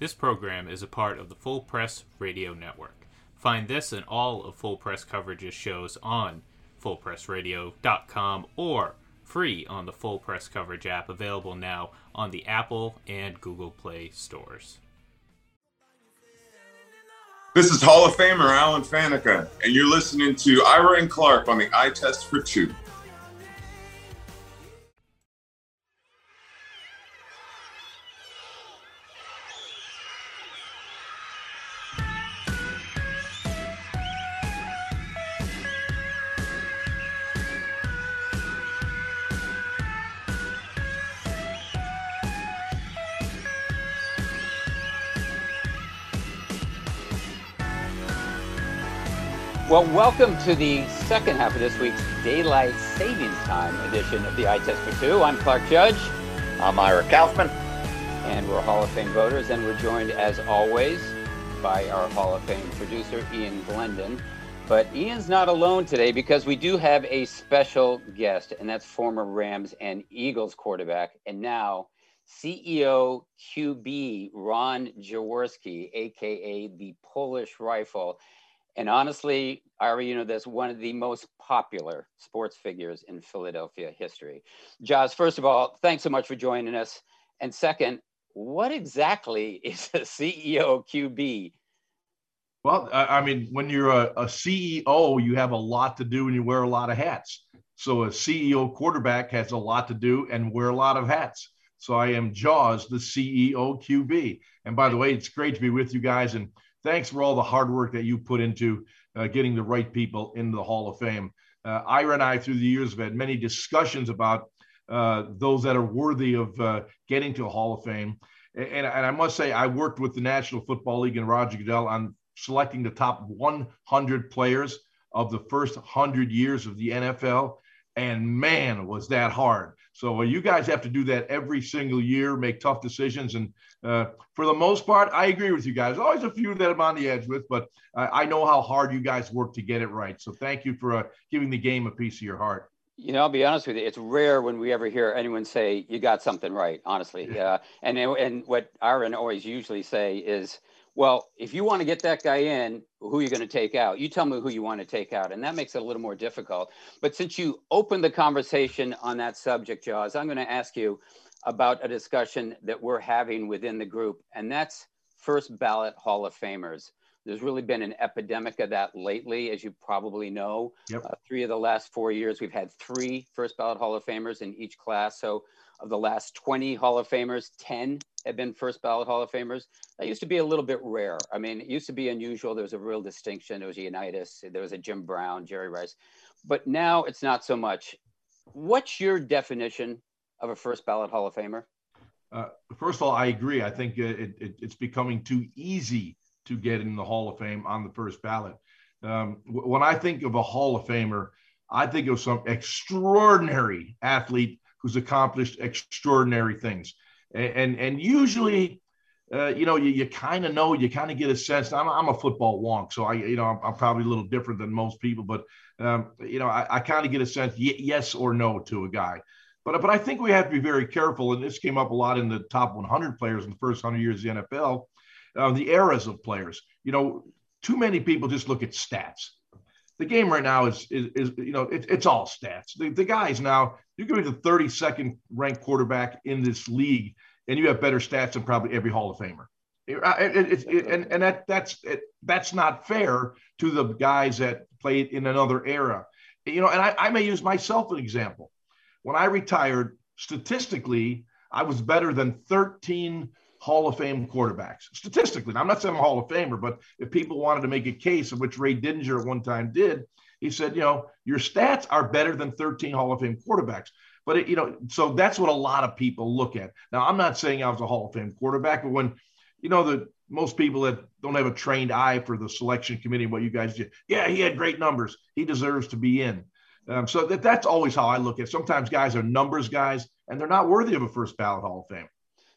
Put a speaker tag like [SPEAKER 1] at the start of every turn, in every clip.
[SPEAKER 1] This program is a part of the Full Press Radio Network. Find this and all of Full Press Coverage's shows on fullpressradio.com or free on the Full Press Coverage app available now on the Apple and Google Play stores.
[SPEAKER 2] This is Hall of Famer Alan Faneca, and you're listening to Ira and Clark on the Eye Test for Two.
[SPEAKER 3] Welcome to the second half of this week's Daylight Savings Time edition of the Eye Test for Two. I'm Clark Judge.
[SPEAKER 4] I'm Ira Kaufman.
[SPEAKER 3] And we're Hall of Fame voters, and we're joined, as always, by our Hall of Fame producer, Ian Glendon. But Ian's not alone today because we do have a special guest, and that's former Rams and Eagles quarterback, and now CEO QB Ron Jaworski, aka the Polish Rifle. And honestly, Ira, you know, that's one of the most popular sports figures in Philadelphia history. Jaws, first of all, thanks so much for joining us. And second, what exactly is a CEO QB?
[SPEAKER 5] Well, I mean, when you're a, a, CEO, you have a lot to do and you wear a lot of hats. So a CEO quarterback has a lot to do and wear a lot of hats. So I am Jaws, the CEO QB. And by the way, it's great to be with you guys. And thanks for all the hard work that you put into uh, getting the right people into the Hall of Fame. Uh, Ira and I, through the years, have had many discussions about uh, those that are worthy of uh, getting to a Hall of Fame. And, and, I must say, I worked with the National Football League and Roger Goodell on selecting the top 100 players of the first 100 years of the NFL. And man, was that hard. So you guys have to do that every single year, make tough decisions. And uh, for the most part, I agree with you guys. Always a few that I'm on the edge with, but I know how hard you guys work to get it right. So thank you for uh, giving the game a piece of your heart.
[SPEAKER 3] You know, I'll be honest with you. It's rare when we ever hear anyone say you got something right. Honestly, yeah. Uh, and and what Aaron always usually say is, well, if you want to get that guy in, who are you going to take out? You tell me who you want to take out. And that makes it a little more difficult. But since you opened the conversation on that subject, Jaws, I'm going to ask you about a discussion that we're having within the group, and that's first ballot Hall of Famers. There's really been an epidemic of that lately, as you probably know. Yep. Uh, three of the last four years, we've had three first ballot Hall of Famers in each class. So, of the last 20 Hall of Famers, 10 have been first ballot Hall of Famers. That used to be a little bit rare. I mean, it used to be unusual. There was a real distinction. There was a Unitas, there was a Jim Brown, Jerry Rice. But now it's not so much. What's your definition of a first ballot Hall of Famer?
[SPEAKER 5] Uh, first of all, I agree. I think it, it, it's becoming too easy to get in the Hall of Fame on the first ballot. Um, when I think of a Hall of Famer, I think of some extraordinary athlete who's accomplished extraordinary things. And, and, and usually, uh, you know, you, you kind of know, you kind of get a sense. I'm, I'm a football wonk, so I, you know, I'm, I'm, probably a little different than most people, but, um, you know, I, I kind of get a sense, y- yes or no to a guy. But, but I think we have to be very careful, and this came up a lot in the top 100 players in the first 100 years of the NFL, uh, the eras of players. You know, too many people just look at stats. The game right now is, is, is you know, it, it's all stats. The, the guys now, you can be the 32nd ranked quarterback in this league, and you have better stats than probably every Hall of Famer. It, it, it, and and that that's that's not fair to the guys that played in another era. You know, and I, I may use myself an example when I retired, statistically, I was better than 13 Hall of Fame quarterbacks. Statistically, I'm not saying I'm a Hall of Famer, but if people wanted to make a case, of which Ray Didinger at one time did, he said, you know, your stats are better than 13 Hall of Fame quarterbacks. But it, you know, so that's what a lot of people look at. Now, I'm not saying I was a Hall of Fame quarterback, but when you know the most people that don't have a trained eye for the selection committee, what you guys did, yeah, he had great numbers. He deserves to be in. Um, so that, that's always how I look at it. Sometimes guys are numbers guys and they're not worthy of a first ballot Hall of Fame.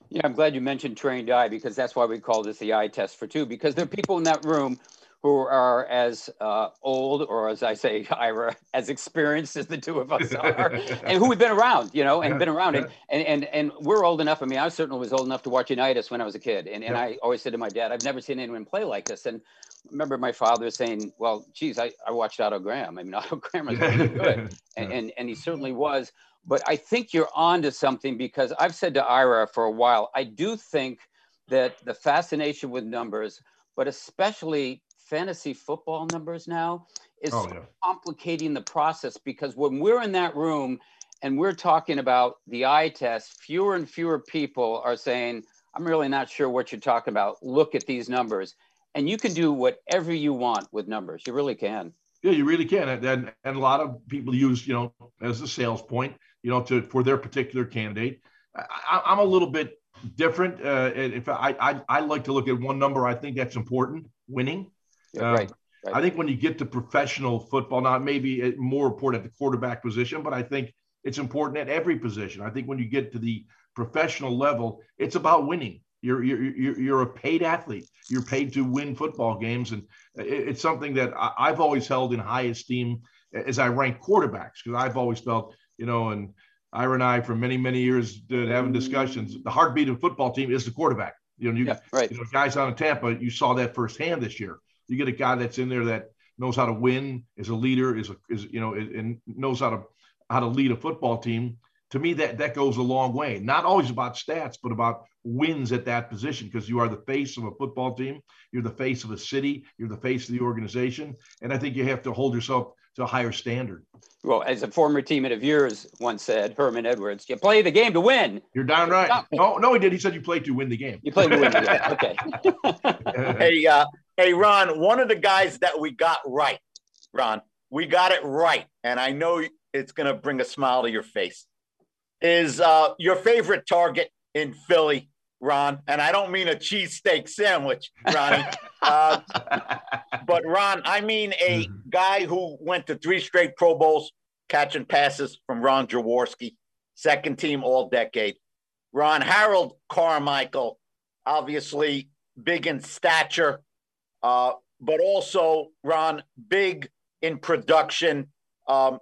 [SPEAKER 3] Yeah, I'm glad you mentioned trained eye because that's why we call this the eye test for two, because there are people in that room who are as uh, old, or as I say, Ira, as experienced as the two of us are, and who we've been around, you know, and yeah, been around, yeah. and, and and we're old enough. I mean, I certainly was old enough to watch Unitas when I was a kid, and, and yeah. I always said to my dad, I've never seen anyone play like this. And I remember my father saying, "Well, geez, I, I watched Otto Graham. I mean, Otto Graham was really good, and, and and he certainly was." But I think you're on to something because I've said to Ira for a while, I do think that the fascination with numbers, but especially fantasy football numbers now is oh, yeah. complicating the process because when we're in that room and we're talking about the eye test, fewer and fewer people are saying, I'm really not sure what you're talking about. Look at these numbers. And you can do whatever you want with numbers. You really can.
[SPEAKER 5] Yeah, you really can. And, and, and a lot of people use, you know, as a sales point, you know, to for their particular candidate. I, am a little bit different. Uh, if I, I I like to look at one number, I think that's important: winning.
[SPEAKER 3] Yeah, right, um,
[SPEAKER 5] right. I think when you get to professional football, not maybe more important at the quarterback position, but I think it's important at every position. I think when you get to the professional level, it's about winning. You're you're you're a paid athlete. You're paid to win football games, and it's something that I've always held in high esteem as I rank quarterbacks because I've always felt, you know, and Ira and I for many many years did having discussions. The heartbeat of a football team is the quarterback. You know, you, yeah, right. you know, guys out in Tampa, you saw that firsthand this year. You get a guy that's in there that knows how to win, is a leader, is a, is you know, and knows how to how to lead a football team. To me, that that goes a long way. Not always about stats, but about wins at that position because you are the face of a football team. You're the face of a city. You're the face of the organization, and I think you have to hold yourself to a higher standard.
[SPEAKER 3] Well, as a former teammate of yours once said, Herman Edwards, you play the game to win.
[SPEAKER 5] You're darn right. No, no, he did. He said you play to win the game.
[SPEAKER 3] You play to win the game. Okay.
[SPEAKER 4] hey, uh, hey, Ron, one of the guys that we got right, Ron, we got it right. And I know it's going to bring a smile to your face. Is uh, your favorite target in Philly, Ron? And I don't mean a cheesesteak sandwich, Ronnie. uh, but Ron, I mean a mm-hmm. guy who went to three straight Pro Bowls, catching passes from Ron Jaworski, second team all decade. Ron Harold Carmichael, obviously big in stature, uh, but also Ron, big in production. Um,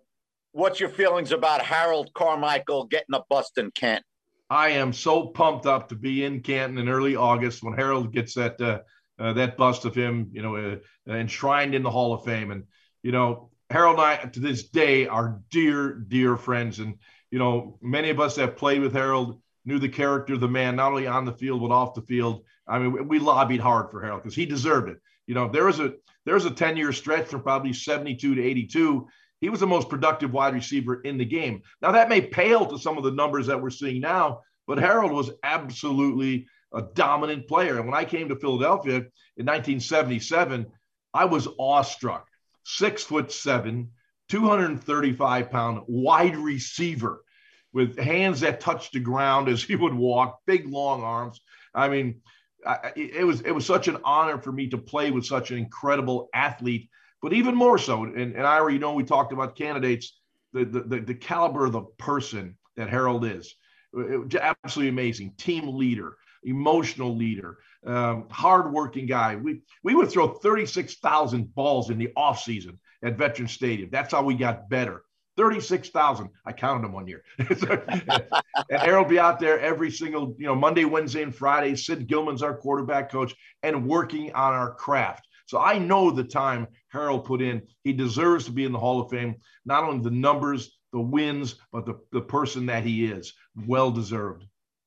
[SPEAKER 4] what's your feelings about Harold Carmichael getting a bust in Canton?
[SPEAKER 5] I am so pumped up to be in Canton in early August when Harold gets that uh, uh, that bust of him, you know, uh, enshrined in the Hall of Fame. And you know, Harold and I to this day are dear, dear friends. And you know, many of us that played with Harold knew the character of the man, not only on the field but off the field. I mean, we lobbied hard for Harold because he deserved it. You know, there was a there was a 10 year stretch from probably 72 to 82. He was the most productive wide receiver in the game. Now that may pale to some of the numbers that we're seeing now, but Harold was absolutely a dominant player. And when I came to Philadelphia in 1977, I was awestruck. Six foot seven, 235 pound wide receiver with hands that touched the ground as he would walk, big long arms. I mean, I, it was it was such an honor for me to play with such an incredible athlete, but even more so. And, and Ira, you know, we talked about candidates, the, the, the caliber of the person that Harold is. It, absolutely amazing team leader, emotional leader, um, hardworking guy. We we would throw 36,000 balls in the offseason at Veteran Stadium. That's how we got better. 36,000. I counted them one year. and Harold be out there every single, you know, Monday, Wednesday, and Friday. Sid Gilman's our quarterback coach and working on our craft. So I know the time Harold put in. He deserves to be in the Hall of Fame, not only the numbers, the wins, but the, the person that he is. Well deserved.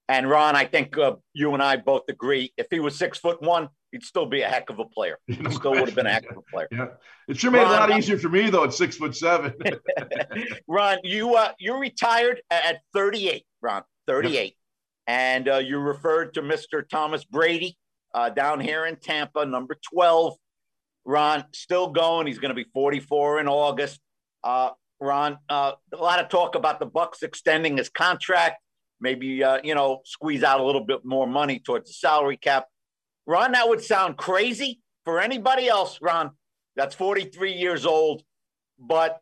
[SPEAKER 4] And Ron, I think uh, you and I both agree. If he was six foot one, he'd still be a heck of a player. He still would have been a heck of a player.
[SPEAKER 5] Yeah, it sure made Ron, it a lot easier for me though at six foot seven.
[SPEAKER 4] Ron, you uh, you retired at 38. Ron, 38, yep. and uh, you referred to Mr. Thomas Brady uh, down here in Tampa, number 12. Ron, still going. He's going to be 44 in August. Uh, Ron, uh, a lot of talk about the Bucs extending his contract maybe uh, you know squeeze out a little bit more money towards the salary cap. Ron, that would sound crazy for anybody else, Ron. That's 43 years old. But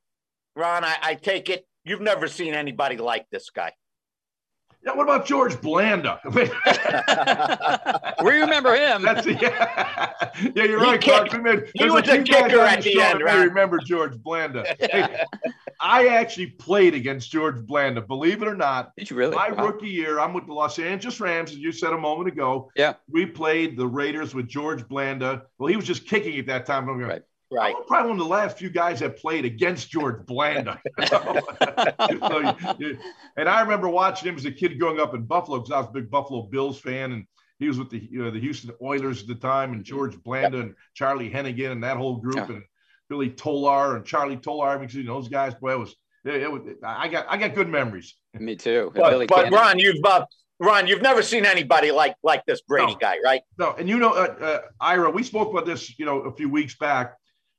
[SPEAKER 4] Ron, I, I take it you've never seen anybody like this guy.
[SPEAKER 5] Yeah, what about George Blanda?
[SPEAKER 3] we remember him.
[SPEAKER 5] That's yeah, yeah you're
[SPEAKER 4] He
[SPEAKER 5] right, Clark.
[SPEAKER 4] kicked.
[SPEAKER 5] We made-
[SPEAKER 4] He was a kicker at the end, right?
[SPEAKER 5] remember George Blanda. Hey, I actually played against George Blanda. Believe it or not,
[SPEAKER 3] Did you really?
[SPEAKER 5] my
[SPEAKER 3] Wow.
[SPEAKER 5] rookie year, I'm with the Los Angeles Rams, as you said a moment ago.
[SPEAKER 3] Yeah.
[SPEAKER 5] We played the Raiders with George Blanda. Well, he was just kicking at that time. I'm going,
[SPEAKER 3] Right.
[SPEAKER 4] Right.
[SPEAKER 5] I'm probably one of the last few guys that played against George Blanda. So, and I remember watching him as a kid growing up in Buffalo because I was a big Buffalo Bills fan, and he was with the you know, the Houston Oilers at the time, and George Blanda and Charlie Hennigan and that whole group,
[SPEAKER 3] Yeah.
[SPEAKER 5] and Billy Tolar and Charlie Tolar. Because you know those guys, boy, it was it, it was I got I got good memories.
[SPEAKER 3] Me too.
[SPEAKER 4] But,
[SPEAKER 3] Billy
[SPEAKER 4] but Ron, you've uh, Ron, you've never seen anybody like like this Brady
[SPEAKER 5] No.
[SPEAKER 4] guy, right?
[SPEAKER 5] No, and you know, uh, uh, Ira, we spoke about this, you know, a few weeks back.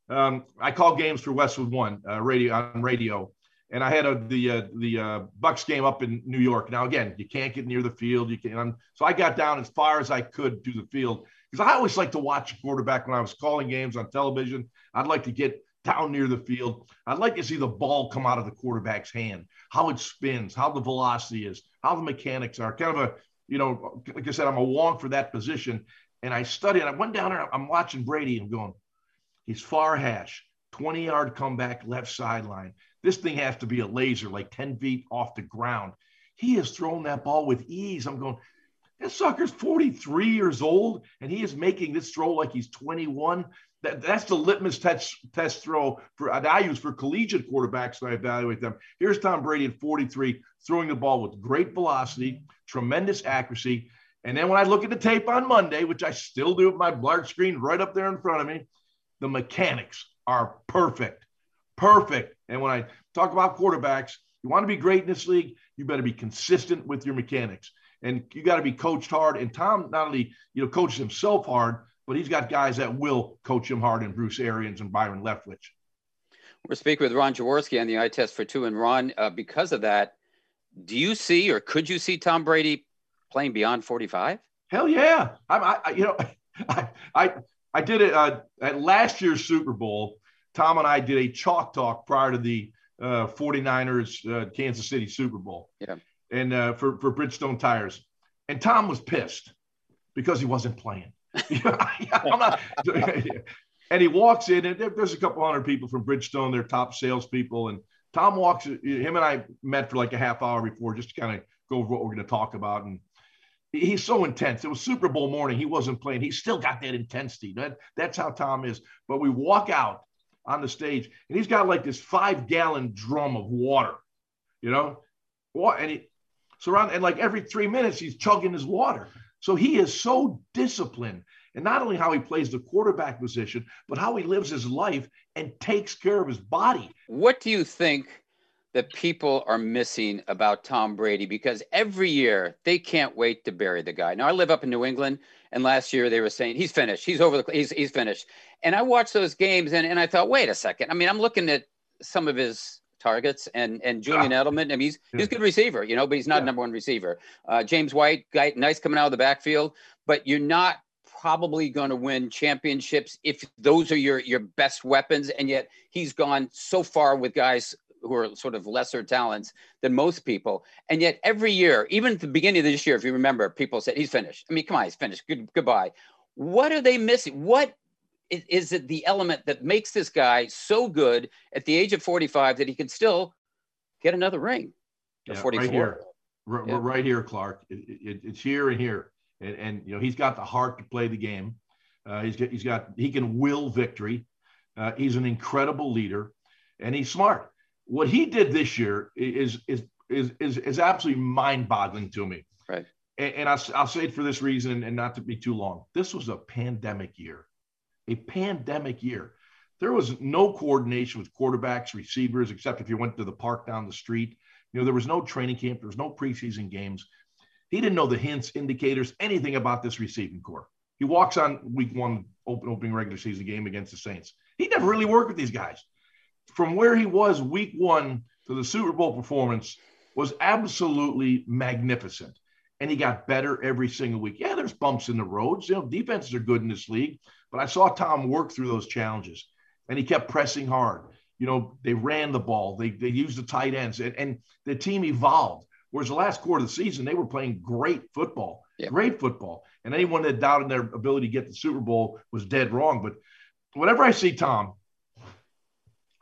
[SPEAKER 5] Um, I call games for Westwood One uh, radio on radio, and I had a, the uh, the uh, Bucs game up in New York. Now, again, you can't get near the field. You can, um, so I got down as far as I could to the field because I always like to watch a quarterback when I was calling games on television. I'd like to get down near the field. I'd like to see the ball come out of the quarterback's hand, how it spins, how the velocity is, how the mechanics are. Kind of a, you know, like I said, I'm a wonk for that position. And I studied, and I went down there, I'm watching Brady and going, he's far hash, 20 yard comeback, left sideline. This thing has to be a laser, like 10 feet off the ground. He has thrown that ball with ease. I'm going, that sucker's 43 years old, and he is making this throw like he's 21. That, that's the litmus test test throw for that I use for collegiate quarterbacks when I evaluate them. Here's Tom Brady at 43, throwing the ball with great velocity, tremendous accuracy. And then when I look at the tape on Monday, which I still do with my large screen right up there in front of me, the mechanics are perfect, perfect. And when I talk about quarterbacks, you want to be great in this league, you better be consistent with your mechanics, and you got to be coached hard. And Tom not only you know coaches himself hard, but he's got guys that will coach him hard, and Bruce Arians and Byron Leftwich.
[SPEAKER 3] We're speaking with Ron Jaworski on the eye test for two. And Ron, uh, because of that, do you see or could you see Tom Brady playing beyond 45?
[SPEAKER 5] Hell yeah! I, I, I you know, I, I, I did it uh, at last year's Super Bowl. Tom and I did a chalk talk prior to the uh, 49ers uh, Kansas City Super Bowl.
[SPEAKER 3] Yeah.
[SPEAKER 5] And uh, for for Bridgestone tires, and Tom was pissed because he wasn't playing. I'm not, and he walks in, and there, there's a couple hundred people from Bridgestone, their top salespeople, and Tom walks. Him and I met for like a half hour before, just to kind of go over what we're going to talk about, and he's so intense. It was Super Bowl morning. He wasn't playing. He still got that intensity. That, that's how Tom is. But we walk out on the stage, and he's got like this five gallon drum of water, you know. And he surround and like every three minutes he's chugging his water. So he is so disciplined, and not only how he plays the quarterback position, but how he lives his life and takes care of his body.
[SPEAKER 3] What do you think that people are missing about Tom Brady? Because every year they can't wait to bury the guy. Now I live up in New England, and last year they were saying he's finished, he's over the, he's he's finished. And I watched those games, and and I thought, wait a second. I mean, I'm looking at some of his targets and and Julian Edelman. I mean, he's he's a good receiver, you know, but he's not
[SPEAKER 5] Yeah.
[SPEAKER 3] number one receiver. Uh, James White, guy, nice coming out of the backfield, but you're not probably going to win championships if those are your your best weapons and yet he's gone so far with guys who are sort of lesser talents than most people and yet every year even at the beginning of this year if you remember people said he's finished i mean come on he's finished good goodbye what are they missing what is, is it the element that makes this guy so good at the age of 45 that he can still get another ring at
[SPEAKER 5] Yeah,
[SPEAKER 3] 44
[SPEAKER 5] Right here. We're,
[SPEAKER 3] Yeah.
[SPEAKER 5] right here, Clark. It, it, it's here and here, and, and you know he's got the heart to play the game. Uh, he's got he's got he can will victory. Uh, he's an incredible leader, and he's smart. What he did this year is is is is, is absolutely mind-boggling to me.
[SPEAKER 3] Right.
[SPEAKER 5] And, and I'll, I'll say it for this reason, and not to be too long. This was a pandemic year, a pandemic year. There was no coordination with quarterbacks, receivers, except if you went to the park down the street. You know, there was no training camp, there was no preseason games. He didn't know the hints, indicators, anything about this receiving corps. He walks on week one, open opening regular season game against the Saints. He never really worked with these guys. From where he was week one to the Super Bowl performance was absolutely magnificent. And he got better every single week. Yeah, there's bumps in the roads. You know, defenses are good in this league, but I saw Tom work through those challenges and he kept pressing hard you know, they ran the ball, they, they used the tight ends, and, and the team evolved. Whereas the last quarter of the season, they were playing great football,
[SPEAKER 3] Yeah.
[SPEAKER 5] great football. And anyone that doubted their ability to get the Super Bowl was dead wrong. But whenever I see Tom,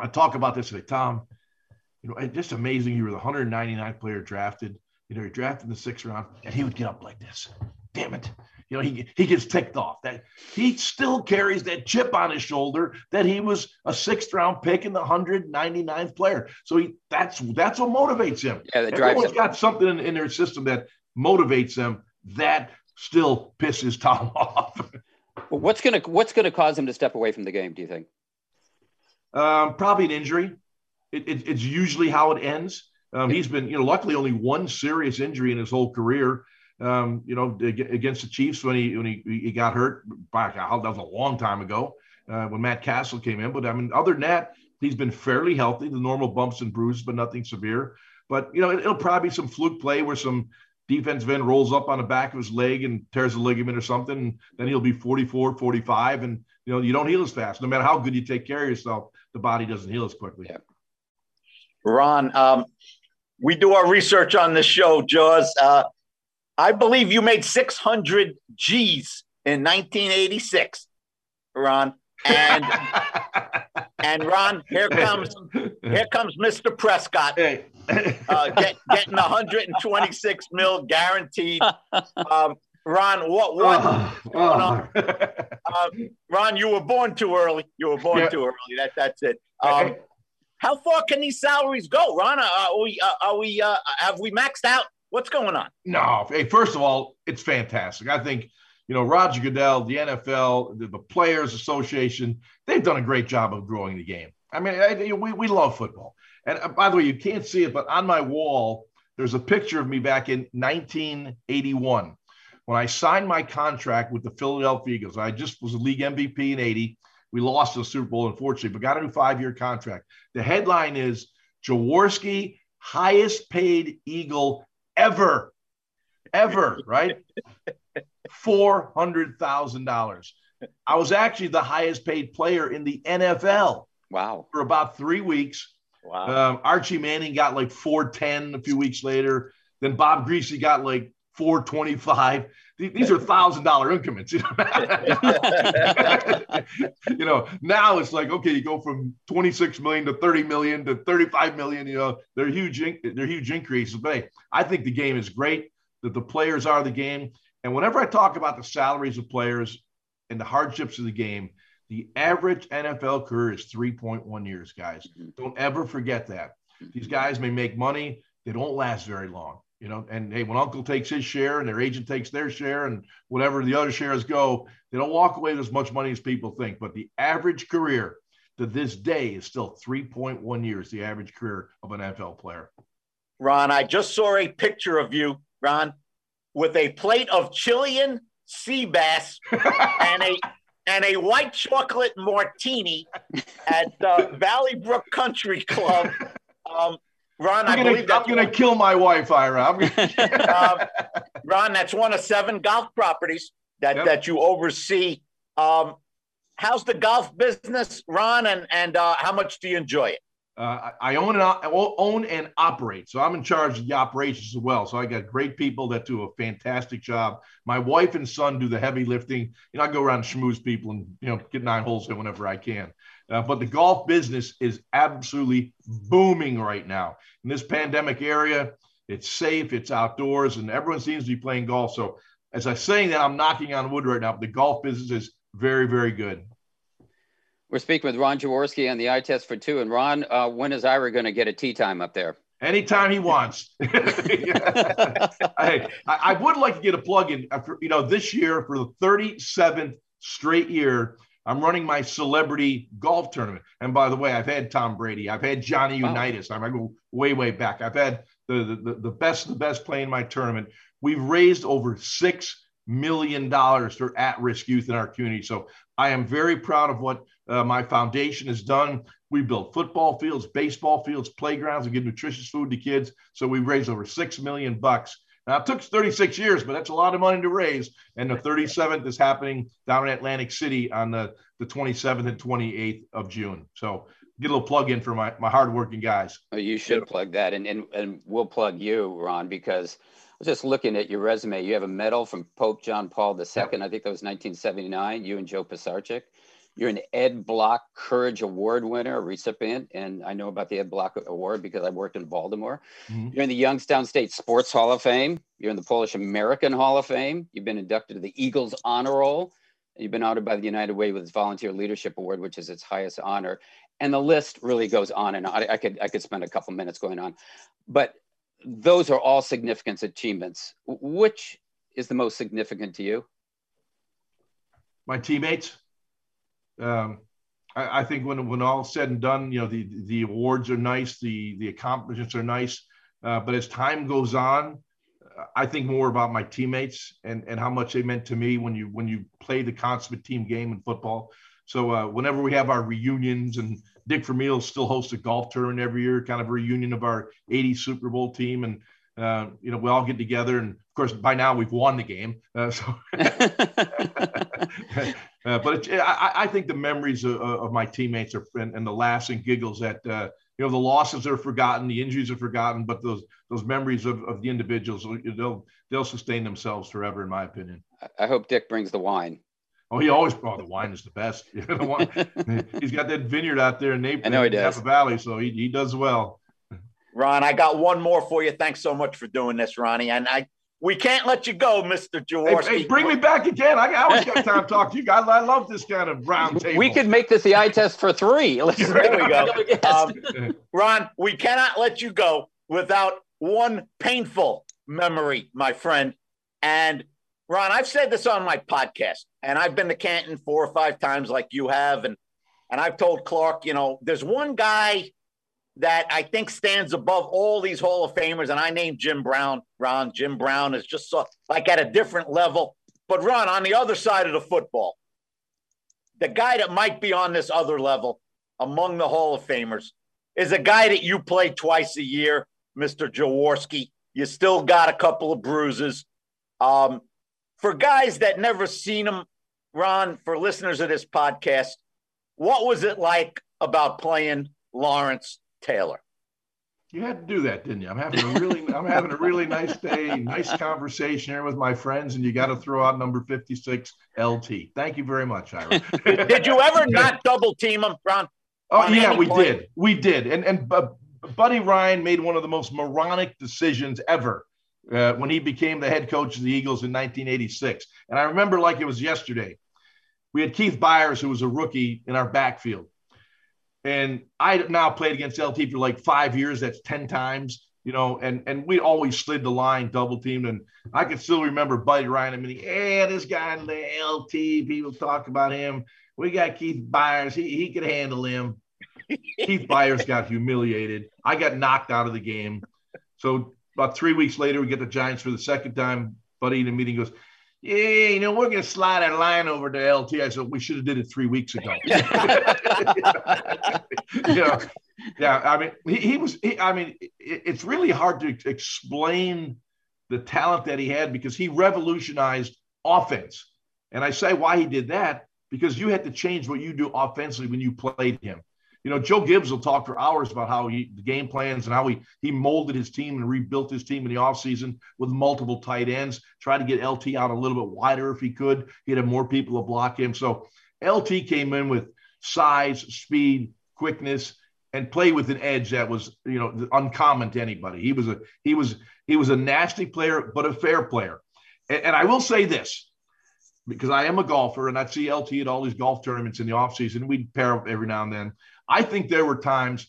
[SPEAKER 5] I talk about this like Tom, you know, it's just amazing. You were the 199th player drafted. You know, you're drafted in the sixth round, and he would get up like this. Damn it. You know, he, he gets ticked off. That he still carries that chip on his shoulder that he was a sixth round pick and the 199th player. So he that's that's what motivates him.
[SPEAKER 3] Yeah, that drives
[SPEAKER 5] Everyone's
[SPEAKER 3] him.
[SPEAKER 5] got something in, in their system that motivates them. That still pisses Tom off.
[SPEAKER 3] Well, What's gonna What's gonna cause him to step away from the game? Do you think?
[SPEAKER 5] Um, probably an injury. It, it, it's usually how it ends. Um, he's been, you know, luckily only one serious injury in his whole career. Um, you know, against the Chiefs when he when he, he got hurt back, that was a long time ago uh, when Matt Cassel came in. But I mean, other than that, he's been fairly healthy. The normal bumps and bruises, but nothing severe. But you know, it, it'll probably be some fluke play where some defensive end rolls up on the back of his leg and tears a ligament or something. And then he'll be 44, 45. And, you know, you don't heal as fast. No matter how good you take care of yourself, the body doesn't heal as quickly.
[SPEAKER 3] Yeah.
[SPEAKER 4] Ron, um, we do our research on this show, Jaws. Uh, I believe you made 600 G's in 1986, Ron. And and Ron, here comes here comes Mr. Prescott,
[SPEAKER 5] hey.
[SPEAKER 4] uh, get, getting 126 mil guaranteed. Um, Ron, what what?
[SPEAKER 5] Oh,
[SPEAKER 4] on?
[SPEAKER 5] oh.
[SPEAKER 4] Uh, Ron, you were born too early. You were born
[SPEAKER 5] Yeah.
[SPEAKER 4] too early. That that's it. Um, how far can these salaries go, Ron? Are, are we uh, are we uh, have we maxed out? What's going on?
[SPEAKER 5] No, hey, first of all, it's fantastic. I think, you know, Roger Goodell, the NFL, the, the Players Association, they've done a great job of growing the game. I mean, I, we, we love football. And uh, by the way, you can't see it, but on my wall, there's a picture of me back in 1981 when I signed my contract with the Philadelphia Eagles. I just was a league MVP in 80. We lost the Super Bowl, unfortunately, but got a new five year contract. The headline is Jaworski, highest paid Eagle ever, ever, right? $400,000. I was actually the highest paid player in the NFL
[SPEAKER 3] Wow.
[SPEAKER 5] for about three weeks.
[SPEAKER 4] Wow.
[SPEAKER 5] Um, Archie Manning got like 410 a few weeks later. Then Bob Griese got like 425. Th- These are thousand dollar increments. You know? you know, now it's like, okay, you go from 26 million to 30 million to 35 million, you know, they're huge, they're huge increases. But hey, I think the game is great, that the players are the game. And whenever I talk about the salaries of players and the hardships of the game, the average NFL career is 3.1 years, guys.
[SPEAKER 3] Mhm.
[SPEAKER 5] Don't ever forget that. These guys may make money, they don't last very long. You know, and hey, when Uncle takes his share and their agent takes their share and whatever the other shares go, they don't walk away with as much money as people think. But the average career to this day is still 3.1 years, the average career of an NFL player.
[SPEAKER 4] Ron, I just saw a picture of you, Ron, with a plate of Chilean sea bass and a and a white chocolate martini at uh, Valley Brook Country Club. Um, Ron, I
[SPEAKER 5] I'm
[SPEAKER 4] believe
[SPEAKER 5] gonna, I'm gonna kill my wife, Ira. I'm gonna,
[SPEAKER 4] um, Ron, that's one of seven golf properties that
[SPEAKER 5] Yep.
[SPEAKER 4] that you oversee. Um, how's the golf business, Ron, and and uh, how much do you enjoy it?
[SPEAKER 5] Uh, I I own and I own and operate, so I'm in charge of the operations as well. So I got great people that do a fantastic job. My wife and son do the heavy lifting. You know, I go around and schmooze people and you know get nine holes in whenever I can. Uh, but the golf business is absolutely booming right now in this pandemic area. It's safe, it's outdoors, and everyone seems to be playing golf. So as I'm saying that, I'm knocking on wood right now. But the golf business is very, very good.
[SPEAKER 3] We're speaking with Ron Jaworski on the eye test for two. And Ron, uh, when is Ira going to get a tee time up there?
[SPEAKER 5] Anytime he wants. I, I would like to get a plug in. After, you know, this year for the 37th straight year, I'm running my celebrity golf tournament. And by the way, I've had Tom Brady, I've had Johnny
[SPEAKER 3] Wow.
[SPEAKER 5] Unitas. I'm I go way, way back. I've had the, the the best, the best play in my tournament. We've raised over six million dollars for at-risk youth in our community. So I am very proud of what uh, my foundation has done. We built football fields, baseball fields, playgrounds, and give nutritious food to kids. So we raised over six million bucks. Now it took 36 years, but that's a lot of money to raise. And the 37th is happening down in Atlantic City on the, the 27th and 28th of June. So get a little plug in for my, my hardworking guys.
[SPEAKER 3] Oh, you should plug that, and, and and we'll plug you, Ron, because I was just looking at your resume. You have a medal from Pope John Paul II. I think that was 1979. You and Joe Pisarcik. You're an Ed Block Courage Award winner, recipient, and I know about the Ed Block Award because I worked in Baltimore. Mm-hmm. You're in the Youngstown State Sports Hall of Fame. You're in the Polish American Hall of Fame. You've been inducted to the Eagles Honor Roll. You've been honored by the United Way with its Volunteer Leadership Award, which is its highest honor. And the list really goes on and on. I could I could spend a couple minutes going on, but those are all significant achievements. Which is the most significant to you?
[SPEAKER 5] My teammates. Um, I, I, think when when all said and done, you know the the awards are nice, the the accomplishments are nice, uh, but as time goes on, I think more about my teammates and and how much they meant to me when you when you play the consummate team game in football. So uh, whenever we have our reunions and Dick Vermeil still hosts a golf tournament every year, kind of a reunion of our 80 Super Bowl team. And, uh, you know, we all get together. And of course, by now we've won the game. Uh, so, uh, but it, I, I, think the memories of, of my teammates are, and, and, the laughs and giggles that, uh, you know, the losses are forgotten, the injuries are forgotten, but those those memories of, of the individuals, they'll they'll sustain themselves forever, in my opinion.
[SPEAKER 3] I hope Dick brings the wine.
[SPEAKER 5] Oh, he always brought oh, the wine is the best. he's got that vineyard out there in Naples,
[SPEAKER 3] I know he does.
[SPEAKER 5] Napa Valley, so he, he does well.
[SPEAKER 4] Ron, I got one more for you. Thanks so much for doing this, Ronnie. And I we can't let you go, Mr. Jaworski.
[SPEAKER 5] Hey, hey, bring me back again. I, I always got time to talk to you guys. I love this kind of round table.
[SPEAKER 3] We could make this the eye test for three.
[SPEAKER 4] there we go. Um, Ron, we cannot let you go without one painful memory, my friend. And Ron, I've said this on my podcast, and I've been to Canton four or five times, like you have, and and I've told Clark, you know, there's one guy that I think stands above all these Hall of Famers, and I named Jim Brown. Ron, Jim Brown is just so, like at a different level. But Ron, on the other side of the football, the guy that might be on this other level among the Hall of Famers is a guy that you play twice a year, Mr. Jaworski. You still got a couple of bruises. Um, for guys that never seen him, Ron, for listeners of this podcast, what was it like about playing Lawrence Taylor?
[SPEAKER 5] You had to do that, didn't you? I'm having a really, I'm having a really nice day, nice conversation here with my friends, and you got to throw out number 56 LT. Thank you very much, Ira.
[SPEAKER 4] did you ever not double team him, Ron?
[SPEAKER 5] Oh yeah, we point? did, we did, and and uh, Buddy Ryan made one of the most moronic decisions ever uh, when he became the head coach of the Eagles in 1986. And I remember like it was yesterday. We had Keith Byars, who was a rookie in our backfield. And I now played against LT for like five years. That's 10 times, you know, and, and we always slid the line, double teamed. And I can still remember Buddy Ryan. I mean, yeah, this guy in the LT, people talk about him. We got Keith Byars. He, he could handle him. Keith Byars got humiliated. I got knocked out of the game. So about three weeks later, we get the Giants for the second time. Buddy in a meeting goes, yeah, you know, we're going to slide that line over to LT. I said, we should have did it three weeks ago. you know, yeah, I mean, he, he was, he, I mean, it, it's really hard to explain the talent that he had because he revolutionized offense. And I say why he did that because you had to change what you do offensively when you played him you know, Joe Gibbs will talk for hours about how he the game plans and how he he molded his team and rebuilt his team in the offseason with multiple tight ends, tried to get LT out a little bit wider if he could. He'd have more people to block him. So LT came in with size, speed, quickness, and play with an edge that was, you know, uncommon to anybody. He was a he was he was a nasty player, but a fair player. And, and I will say this because I am a golfer and I see LT at all these golf tournaments in the offseason. We'd pair up every now and then. I think there were times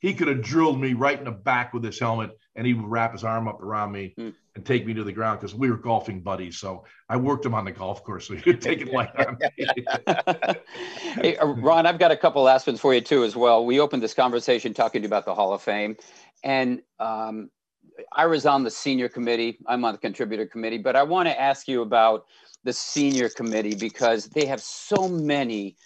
[SPEAKER 5] he could have drilled me right in the back with his helmet and he would wrap his arm up around me mm. and take me to the ground because we were golfing buddies. So I worked him on the golf course. So he could take it like
[SPEAKER 3] that. hey, uh, Ron, I've got a couple last ones for you too, as well. We opened this conversation talking to you about the Hall of Fame and, um, I was on the senior committee. I'm on the contributor committee, but I want to ask you about the senior committee because they have so many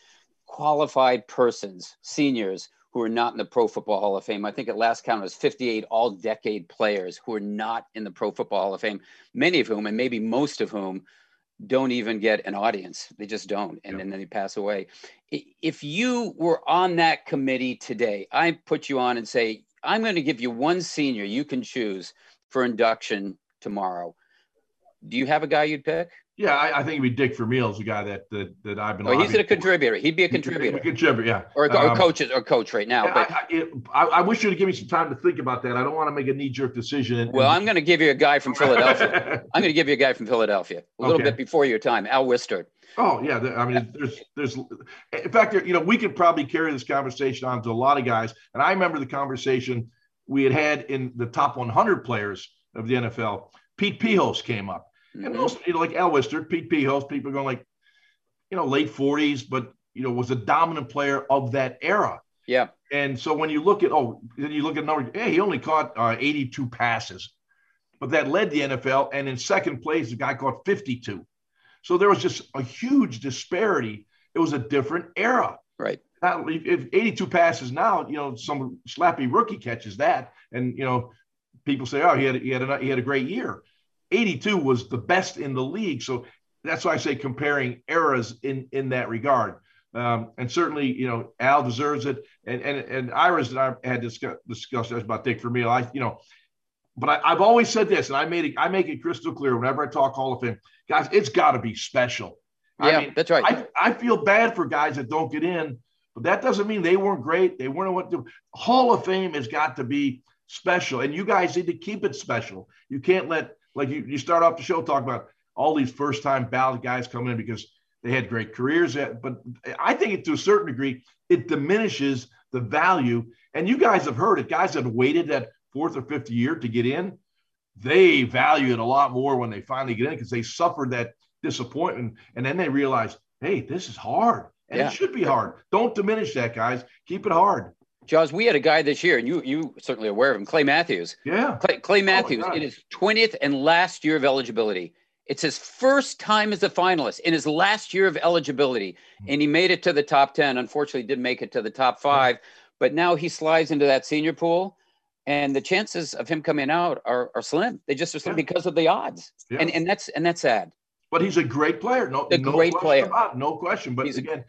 [SPEAKER 3] qualified persons, seniors, who are not in the Pro Football Hall of Fame. I think at last count it was 58 all decade players who are not in the Pro Football Hall of Fame, many of whom, and maybe most of whom, don't even get an audience. They just don't. And, then they pass away. If you were on that committee today, I put you on and say, I'm going to give you one senior you can choose for induction tomorrow. Do you have a guy you'd pick?
[SPEAKER 5] Yeah, I, I think it'd be Dick Vermeil is the guy that that, that I've been.
[SPEAKER 3] Oh, he's a
[SPEAKER 5] for.
[SPEAKER 3] contributor. He'd be a
[SPEAKER 5] He- he- he
[SPEAKER 3] contributor.
[SPEAKER 5] Contributor, yeah.
[SPEAKER 3] Or, a- or
[SPEAKER 5] Um,
[SPEAKER 3] coach or coach right now.
[SPEAKER 5] Yeah,
[SPEAKER 3] But
[SPEAKER 5] I, I, it- I, I wish you'd give me some time to think about that. I don't want to make a knee jerk decision. And,
[SPEAKER 3] well, I'm going to give you a guy from Philadelphia. I'm going to give you a guy from Philadelphia. A little
[SPEAKER 5] Okay.
[SPEAKER 3] bit before your time, Al Wistert.
[SPEAKER 5] oh yeah, I mean, there's there's in fact, you know, we could probably carry this conversation on to a lot of guys. And I remember the conversation we had had in the top 100 players of the NFL. Pete Pihos came up. And
[SPEAKER 3] Mhm.
[SPEAKER 5] most, you know, like Al Wistert, Pete Pihos, people going like, you know, late 40s, but you know, was a dominant player of that era.
[SPEAKER 3] Yeah.
[SPEAKER 5] And so when you look at oh, then you look at number, hey, he only caught uh, 82 passes, but that led the NFL. And in second place, the guy caught 52. So there was just a huge disparity. It was a different era.
[SPEAKER 3] Right.
[SPEAKER 5] Now, if, if 82 passes now, you know, some slappy rookie catches that, and you know, people say, oh, he had he had a, he had a great year. 82 was the best in the league. So that's why I say comparing eras in in that regard. Um, and certainly, you know, Al deserves it. And and and Iris and I had discussed discussed this about Dick Vermeil. I, you know, but I, I've always said this, and I made it, I make it crystal clear whenever I talk Hall of Fame, guys, it's got to be special.
[SPEAKER 3] Yeah,
[SPEAKER 5] I mean,
[SPEAKER 3] that's right.
[SPEAKER 5] I, I feel bad for guys that don't get in, but that doesn't mean they weren't great. They weren't what to Hall of Fame has got to be special. And you guys need to keep it special. You can't let like you, you start off the show talking about all these first time ballot guys coming in because they had great careers. Eh, but I think it, to a certain degree, it diminishes the value. And you guys have heard it. Guys that waited that fourth or fifth year to get in, they value it a lot more when they finally get in because they suffered that disappointment. And then they realize, hey, this is hard. And
[SPEAKER 3] Yeah.
[SPEAKER 5] it should be hard. Don't diminish that, guys. Keep it hard.
[SPEAKER 3] Jaws, we had a guy this year, and you you certainly aware of him, Clay Matthews.
[SPEAKER 5] Yeah.
[SPEAKER 3] Clay, Clay oh, Matthews
[SPEAKER 5] God.
[SPEAKER 3] in his 20th and last year of eligibility. It's his first time as a finalist in his last year of eligibility, hmm. and he made it to the top 10. Unfortunately, didn't make it to the top five, but now he slides into that senior pool, and the chances of him coming out are, are slim. They just are slim
[SPEAKER 5] Yeah.
[SPEAKER 3] because of the odds,
[SPEAKER 5] Yeah.
[SPEAKER 3] and and that's and that's sad.
[SPEAKER 5] But he's a great player. No,
[SPEAKER 3] A
[SPEAKER 5] no
[SPEAKER 3] great
[SPEAKER 5] question
[SPEAKER 3] player.
[SPEAKER 5] about no question. But
[SPEAKER 3] He's
[SPEAKER 5] again,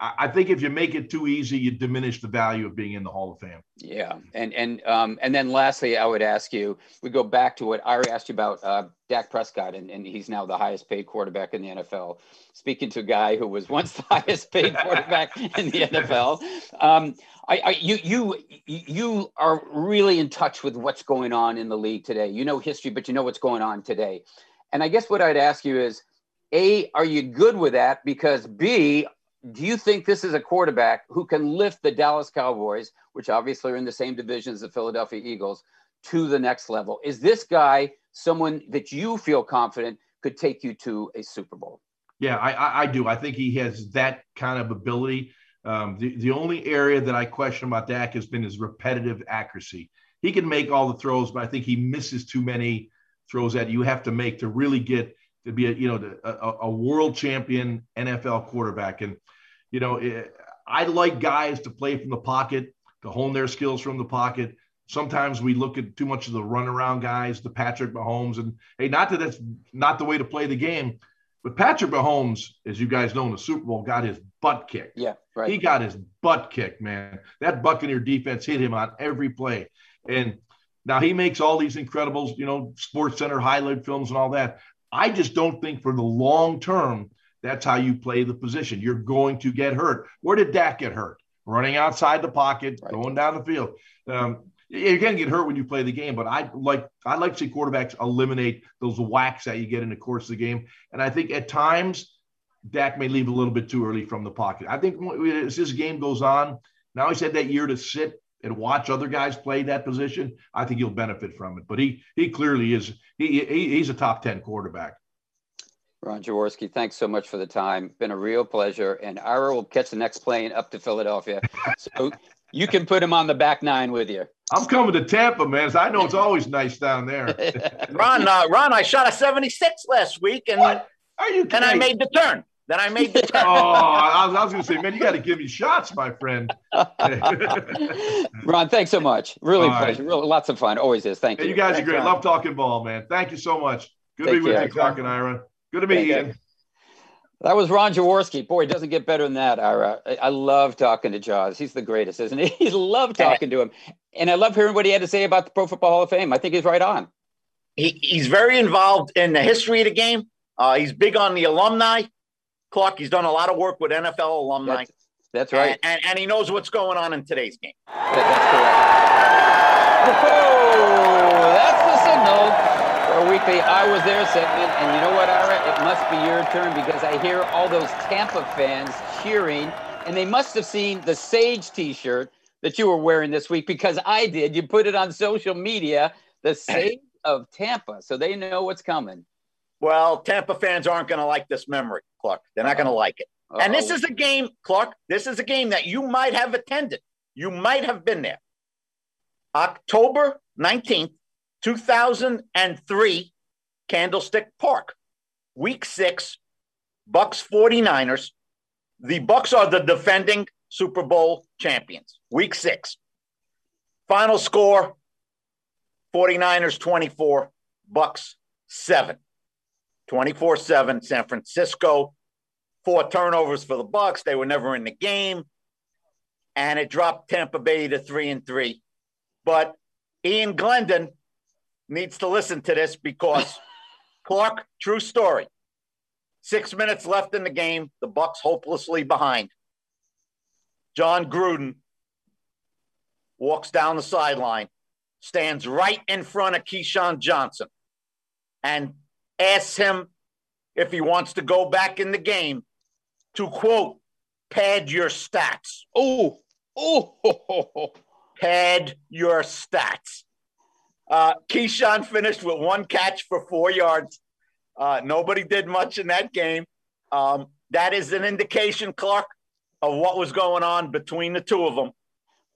[SPEAKER 5] I, think if you make it too easy, you diminish the value of being in the Hall of Fame.
[SPEAKER 3] Yeah, and and um, and then lastly, I would ask you. We go back to what I asked you about uh, Dak Prescott, and, and he's now the highest paid quarterback in the NFL. Speaking to a guy who was once the highest paid quarterback in the NFL, um, I, I you you you are really in touch with what's going on in the league today. You know history, but you know what's going on today. And I guess what I'd ask you is, a, are you good with that? Because B, do you think this is a quarterback who can lift the Dallas Cowboys, which obviously are in the same division as the Philadelphia Eagles, to the next level? Is this guy someone that you feel confident could take you to a Super Bowl?
[SPEAKER 5] Yeah, I, I, do. I think he has that kind of ability. Um, the, the only area that I question about Dak has been his repetitive accuracy. He can make all the throws, but I think he misses too many throws that you have to make to really get to be a you know a, a world champion NFL quarterback. And you know, it, I like guys to play from the pocket, to hone their skills from the pocket. Sometimes we look at too much of the runaround guys, the Patrick Mahomes, and hey, not that that's not the way to play the game, but Patrick Mahomes, as you guys know, in the Super Bowl, got his butt kicked.
[SPEAKER 3] Yeah, right.
[SPEAKER 5] He got his butt kicked, man. That Buccaneer defense hit him on every play. And now he makes all these incredible, you know, Sports Center highlight films and all that. I just don't think for the long term, that's how you play the position. You're going to get hurt. Where did Dak get hurt? Running outside the pocket,
[SPEAKER 3] Right.
[SPEAKER 5] going down the field. Um, you're going to get hurt when you play the game, but I like I like to see quarterbacks eliminate those whacks that you get in the course of the game. And I think at times Dak may leave a little bit too early from the pocket. I think as this game goes on, now he's had that year to sit and watch other guys play that position. I think he'll benefit from it. But he he clearly is he, he he's a top ten quarterback.
[SPEAKER 3] Ron Jaworski, thanks so much for the time. Been a real pleasure. And Ira will catch the next plane up to Philadelphia. So you can put him on the back nine with you.
[SPEAKER 5] I'm coming to Tampa, man. I know it's always nice down there.
[SPEAKER 4] Ron, uh, Ron, I shot a 76 last week, and
[SPEAKER 5] What? Are you
[SPEAKER 4] then I made the turn. Then I made the
[SPEAKER 5] Oh,
[SPEAKER 4] turn.
[SPEAKER 5] I was, I was going to say, man, you got to give me shots, my friend.
[SPEAKER 3] Ron, thanks so much. Really
[SPEAKER 5] All
[SPEAKER 3] a pleasure. Really, lots of fun. Always is. Thank
[SPEAKER 5] Hey,
[SPEAKER 3] you.
[SPEAKER 5] you guys are great.
[SPEAKER 4] Ron.
[SPEAKER 5] Love talking ball, man. Thank you so much. Good to be with
[SPEAKER 3] care.
[SPEAKER 5] you, talking, Ira. Good to meet you.
[SPEAKER 3] That was Ron Jaworski. Boy, it doesn't get better than that, Ira. I, I love talking to Jaws. He's the greatest, isn't he? He love talking to him. And I love hearing what he had to say about the Pro Football Hall of Fame. I think he's right on.
[SPEAKER 4] He, he's very involved in the history of the game. Uh, he's big on the alumni. Clark, he's done a lot of work with NFL alumni.
[SPEAKER 3] That's, that's right.
[SPEAKER 4] And, and, and, he knows what's going on in today's game.
[SPEAKER 3] That, that's correct. Oh, that's the signal for a weekly I Was There segment. And you know what, Ira? It must be your turn because I hear all those Tampa fans cheering, and they must have seen the Sage t shirt that you were wearing this week because I did. You put it on social media, the Sage of Tampa, so they know what's coming.
[SPEAKER 4] Well, Tampa fans aren't going to like this memory, Clark. They're not going to like it. Uh-oh. And this is a game, Clark, this is a game that you might have attended. You might have been there. October 19th, 2003, Candlestick Park. Week six, Bucs 49ers. The Bucs are the defending Super Bowl champions. Week six. Final score 49ers 24, Bucs 7. 24 7, San Francisco. Four turnovers for the Bucs. They were never in the game. And it dropped Tampa Bay to three and three. But Ian Glendon needs to listen to this because Clark, true story. Six minutes left in the game, the Bucs hopelessly behind. Jon Gruden walks down the sideline, stands right in front of Keyshawn Johnson, and asks him if he wants to go back in the game to quote, pad your stats.
[SPEAKER 3] Oh, oh,
[SPEAKER 4] pad your stats. Uh, Keyshawn finished with one catch for four yards. Uh, nobody did much in that game. Um, that is an indication, Clark, of what was going on between the two of them.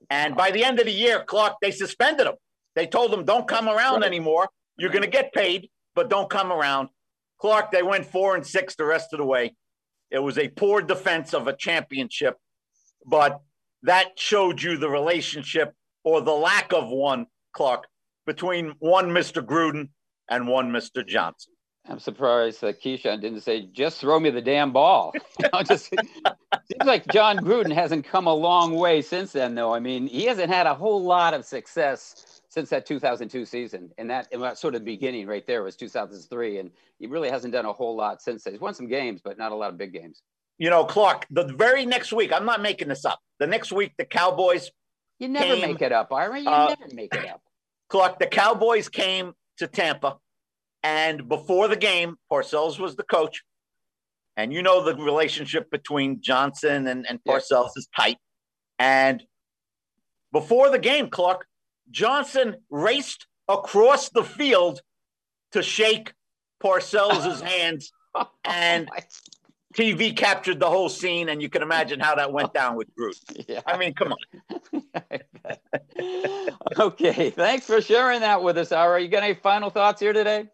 [SPEAKER 4] And by the end of the year, Clark, they suspended him. They told him, don't come around right. anymore. You're going to get paid, but don't come around. Clark, they went four and six the rest of the way. It was a poor defense of a championship, but that showed you the relationship or the lack of one, Clark, between one Mr. Gruden and one Mr. Johnson.
[SPEAKER 3] I'm surprised that Keyshawn didn't say, just throw me the damn ball. You know, just seems like Jon Gruden hasn't come a long way since then, though. I mean, he hasn't had a whole lot of success since that 2002 season. And that, and that sort of beginning right there was 2003. And he really hasn't done a whole lot since then. He's won some games, but not a lot of big games.
[SPEAKER 4] You know, Clark, the very next week, I'm not making this up. The next week, the Cowboys.
[SPEAKER 3] You never came, make it up, Ira. You uh, never make it up.
[SPEAKER 4] Clark, the Cowboys came to Tampa and before the game, Parcells was the coach. And you know the relationship between Johnson and, and Parcells is tight. And before the game, Clark, Johnson raced across the field to shake Parcells' hands. And oh TV captured the whole scene, and you can imagine how that went down with Gruden. Yeah. I mean, come on.
[SPEAKER 3] okay, thanks for sharing that with us, Ira. You got any final thoughts here today?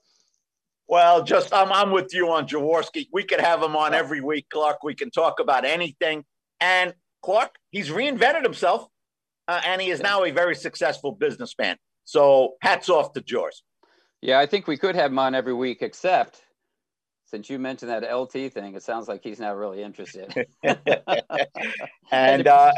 [SPEAKER 4] Well, just I'm, I'm with you on Jaworski. We could have him on every week, Clark. We can talk about anything. And Clark, he's reinvented himself, uh, and he is now a very successful businessman. So hats off to George.
[SPEAKER 3] Yeah, I think we could have him on every week, except since you mentioned that LT thing, it sounds like he's not really interested.
[SPEAKER 4] and uh,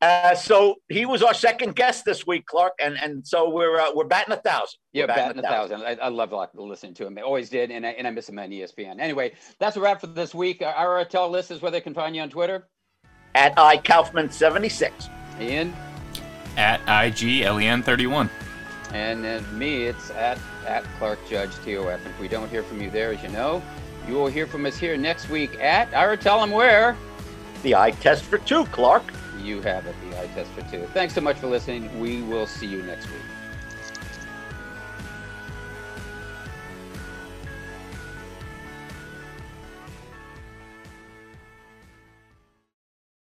[SPEAKER 4] uh, so he was our second guest this week, Clark, and and so we're uh, we're batting a thousand.
[SPEAKER 3] Yeah, batting, batting, a thousand. thousand. I, I love listening to him. I always did, and I, and I miss him on ESPN. Anyway, that's a wrap for this week. Our tell listeners where they can find you on Twitter.
[SPEAKER 4] At I Kaufman seventy six.
[SPEAKER 3] Ian.
[SPEAKER 1] At IGLEN31.
[SPEAKER 3] And then me, it's at, at Clark Judge TOF. And if we don't hear from you there, as you know, you will hear from us here next week at, Ira, tell them where.
[SPEAKER 4] The eye test for two, Clark.
[SPEAKER 3] You have it, the eye test for two. Thanks so much for listening. We will see you next week.